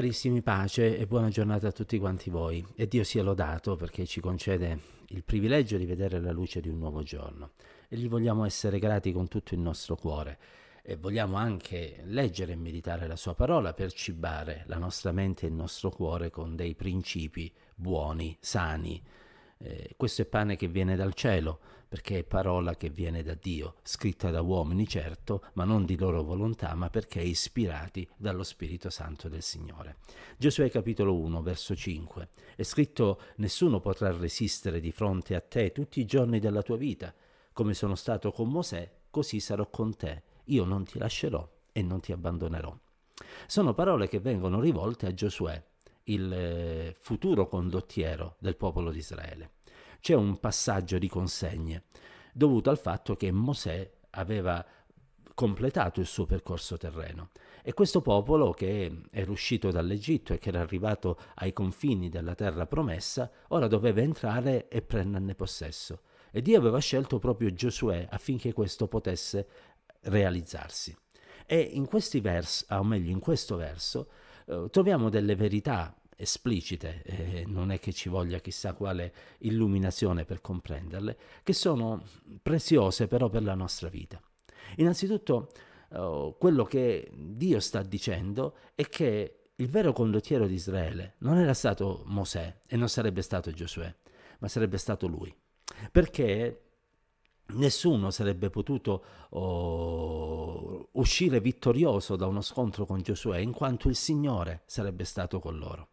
Carissimi, pace e buona giornata a tutti quanti voi. E Dio sia lodato perché ci concede il privilegio di vedere la luce di un nuovo giorno. E gli vogliamo essere grati con tutto il nostro cuore. E vogliamo anche leggere e meditare la sua parola per cibare la nostra mente e il nostro cuore con dei principi buoni, sani. Eh, questo è pane che viene dal cielo, perché è parola che viene da Dio, scritta da uomini certo, ma non di loro volontà, ma perché ispirati dallo Spirito Santo del Signore. Giosuè capitolo 1, verso 5. È scritto Nessuno potrà resistere di fronte a te tutti i giorni della tua vita. Come sono stato con Mosè, così sarò con te. Io non ti lascerò e non ti abbandonerò. Sono parole che vengono rivolte a Giosuè, il eh, futuro condottiero del popolo di Israele. C'è un passaggio di consegne dovuto al fatto che Mosè aveva completato il suo percorso terreno. E questo popolo che era uscito dall'Egitto e che era arrivato ai confini della terra promessa ora doveva entrare e prenderne possesso. E Dio aveva scelto proprio Giosuè affinché questo potesse realizzarsi. E in questi versi, o meglio in questo verso, eh, troviamo delle verità esplicite, eh, non è che ci voglia chissà quale illuminazione per comprenderle, che sono preziose però per la nostra vita. Innanzitutto, eh, quello che Dio sta dicendo è che il vero condottiero di Israele non era stato Mosè e non sarebbe stato Giosuè, ma sarebbe stato lui. Perché nessuno sarebbe potuto oh, uscire vittorioso da uno scontro con Giosuè, in quanto il Signore sarebbe stato con loro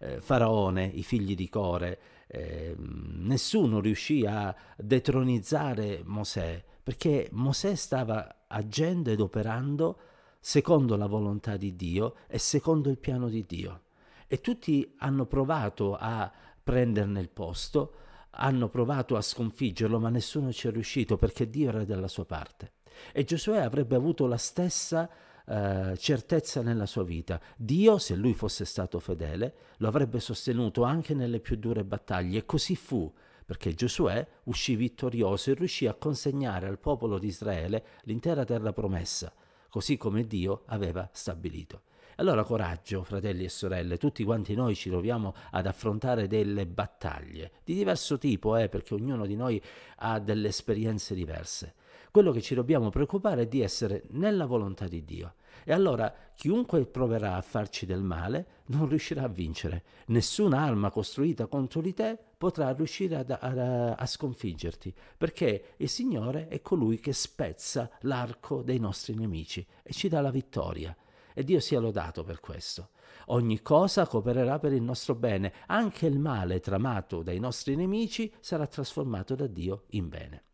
eh, Faraone, i figli di Core, eh, nessuno riuscì a detronizzare Mosè, perché Mosè stava agendo ed operando secondo la volontà di Dio e secondo il piano di Dio. E tutti hanno provato a prenderne il posto, hanno provato a sconfiggerlo, ma nessuno ci è riuscito perché Dio era dalla sua parte. E Giosuè avrebbe avuto la stessa eh, certezza nella sua vita. Dio, se lui fosse stato fedele, lo avrebbe sostenuto anche nelle più dure battaglie e così fu perché Giosuè uscì vittorioso e riuscì a consegnare al popolo di Israele l'intera terra promessa, così come Dio aveva stabilito. Allora coraggio, fratelli e sorelle, tutti quanti noi ci troviamo ad affrontare delle battaglie di diverso tipo, eh, perché ognuno di noi ha delle esperienze diverse. Quello che ci dobbiamo preoccupare è di essere nella volontà di Dio. E allora chiunque proverà a farci del male non riuscirà a vincere. Nessuna arma costruita contro di te potrà riuscire a, a, a sconfiggerti, perché il Signore è colui che spezza l'arco dei nostri nemici e ci dà la vittoria. E Dio sia lodato per questo. Ogni cosa coopererà per il nostro bene, anche il male tramato dai nostri nemici sarà trasformato da Dio in bene.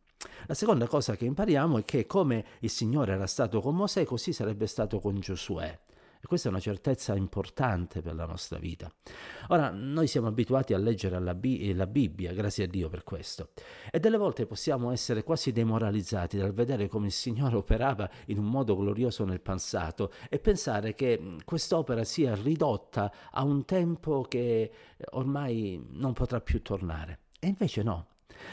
La seconda cosa che impariamo è che come il Signore era stato con Mosè, così sarebbe stato con Giosuè. E questa è una certezza importante per la nostra vita. Ora, noi siamo abituati a leggere la, Bi- la, Bibbia, grazie a Dio per questo, e delle volte possiamo essere quasi demoralizzati dal vedere come il Signore operava in un modo glorioso nel passato e pensare che quest'opera sia ridotta a un tempo che ormai non potrà più tornare. E invece no,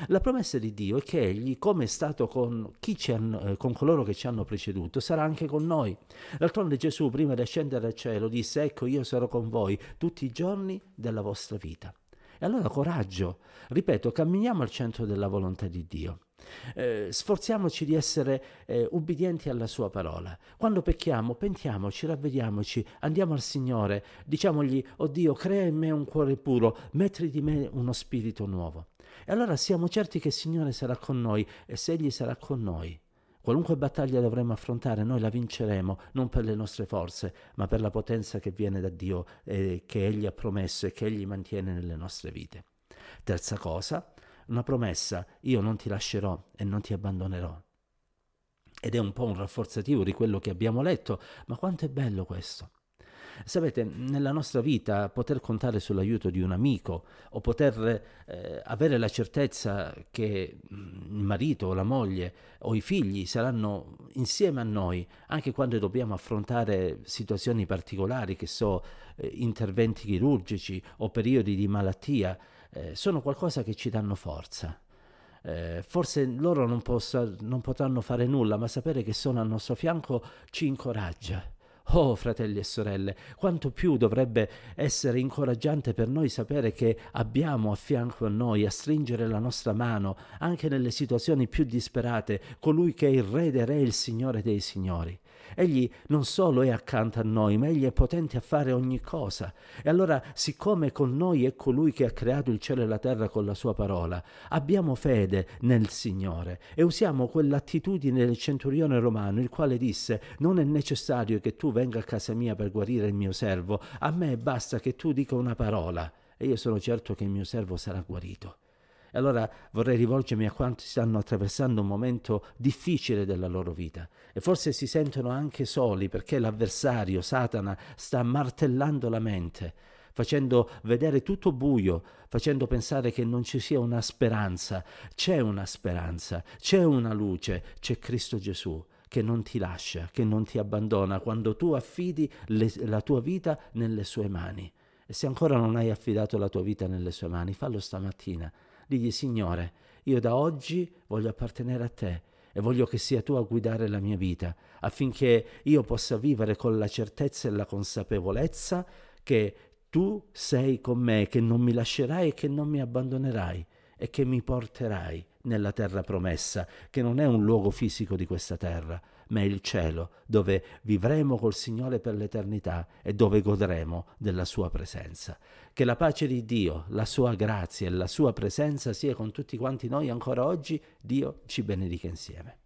la promessa di Dio è che Egli, come è stato con, hanno, eh, con, coloro che ci hanno preceduto, sarà anche con noi. D'altronde Gesù, prima di scendere al cielo, disse, ecco io sarò con voi tutti i giorni della vostra vita. E allora coraggio, ripeto, camminiamo al centro della volontà di Dio. Eh, sforziamoci di essere eh, ubbidienti alla sua parola. Quando pecchiamo, pentiamoci, ravvediamoci, andiamo al Signore, diciamogli, oh Dio, crea in me un cuore puro, metti di me uno spirito nuovo. E allora siamo certi che il Signore sarà con noi e se Egli sarà con noi, qualunque battaglia dovremo affrontare, noi la vinceremo non per le nostre forze, ma per la potenza che viene da Dio e che Egli ha promesso e che Egli mantiene nelle nostre vite. Terza cosa, una promessa, io non ti lascerò e non ti abbandonerò. Ed è un po' un rafforzativo di quello che abbiamo letto, ma quanto è bello questo. Sapete, nella nostra vita poter contare sull'aiuto di un amico o poter eh, avere la certezza che mm, il marito o la moglie o i figli saranno insieme a noi anche quando dobbiamo affrontare situazioni particolari, che so, eh, interventi chirurgici o periodi di malattia, eh, sono qualcosa che ci danno forza. Eh, forse loro non, possa, non potranno fare nulla, ma sapere che sono al nostro fianco ci incoraggia Oh, fratelli e sorelle, quanto più dovrebbe essere incoraggiante per noi sapere che abbiamo a fianco a noi, a stringere la nostra mano, anche nelle situazioni più disperate, colui che è il Re dei Re, il Signore dei Signori. Egli non solo è accanto a noi, ma egli è potente a fare ogni cosa. E allora, siccome con noi è colui che ha creato il cielo e la terra con la sua parola, abbiamo fede nel Signore e usiamo quell'attitudine del centurione romano, il quale disse: Non è necessario che tu venga a casa mia per guarire il mio servo, a me basta che tu dica una parola e io sono certo che il mio servo sarà guarito. E allora vorrei rivolgermi a quanti stanno attraversando un momento difficile della loro vita e forse si sentono anche soli perché l'avversario, Satana, sta martellando la mente, facendo vedere tutto buio, facendo pensare che non ci sia una speranza. C'è una speranza, c'è una luce, c'è Cristo Gesù che non ti lascia, che non ti abbandona quando tu affidi le, la tua vita nelle sue mani. E se ancora non hai affidato la tua vita nelle sue mani, fallo stamattina digli Signore, io da oggi voglio appartenere a te e voglio che sia tu a guidare la mia vita, affinché io possa vivere con la certezza e la consapevolezza che tu sei con me, che non mi lascerai e che non mi abbandonerai e che mi porterai nella terra promessa, che non è un luogo fisico di questa terra, ma è il cielo, dove vivremo col Signore per l'eternità e dove godremo della sua presenza. Che la pace di Dio, la sua grazia e la sua presenza sia con tutti quanti noi ancora oggi. Dio ci benedica insieme.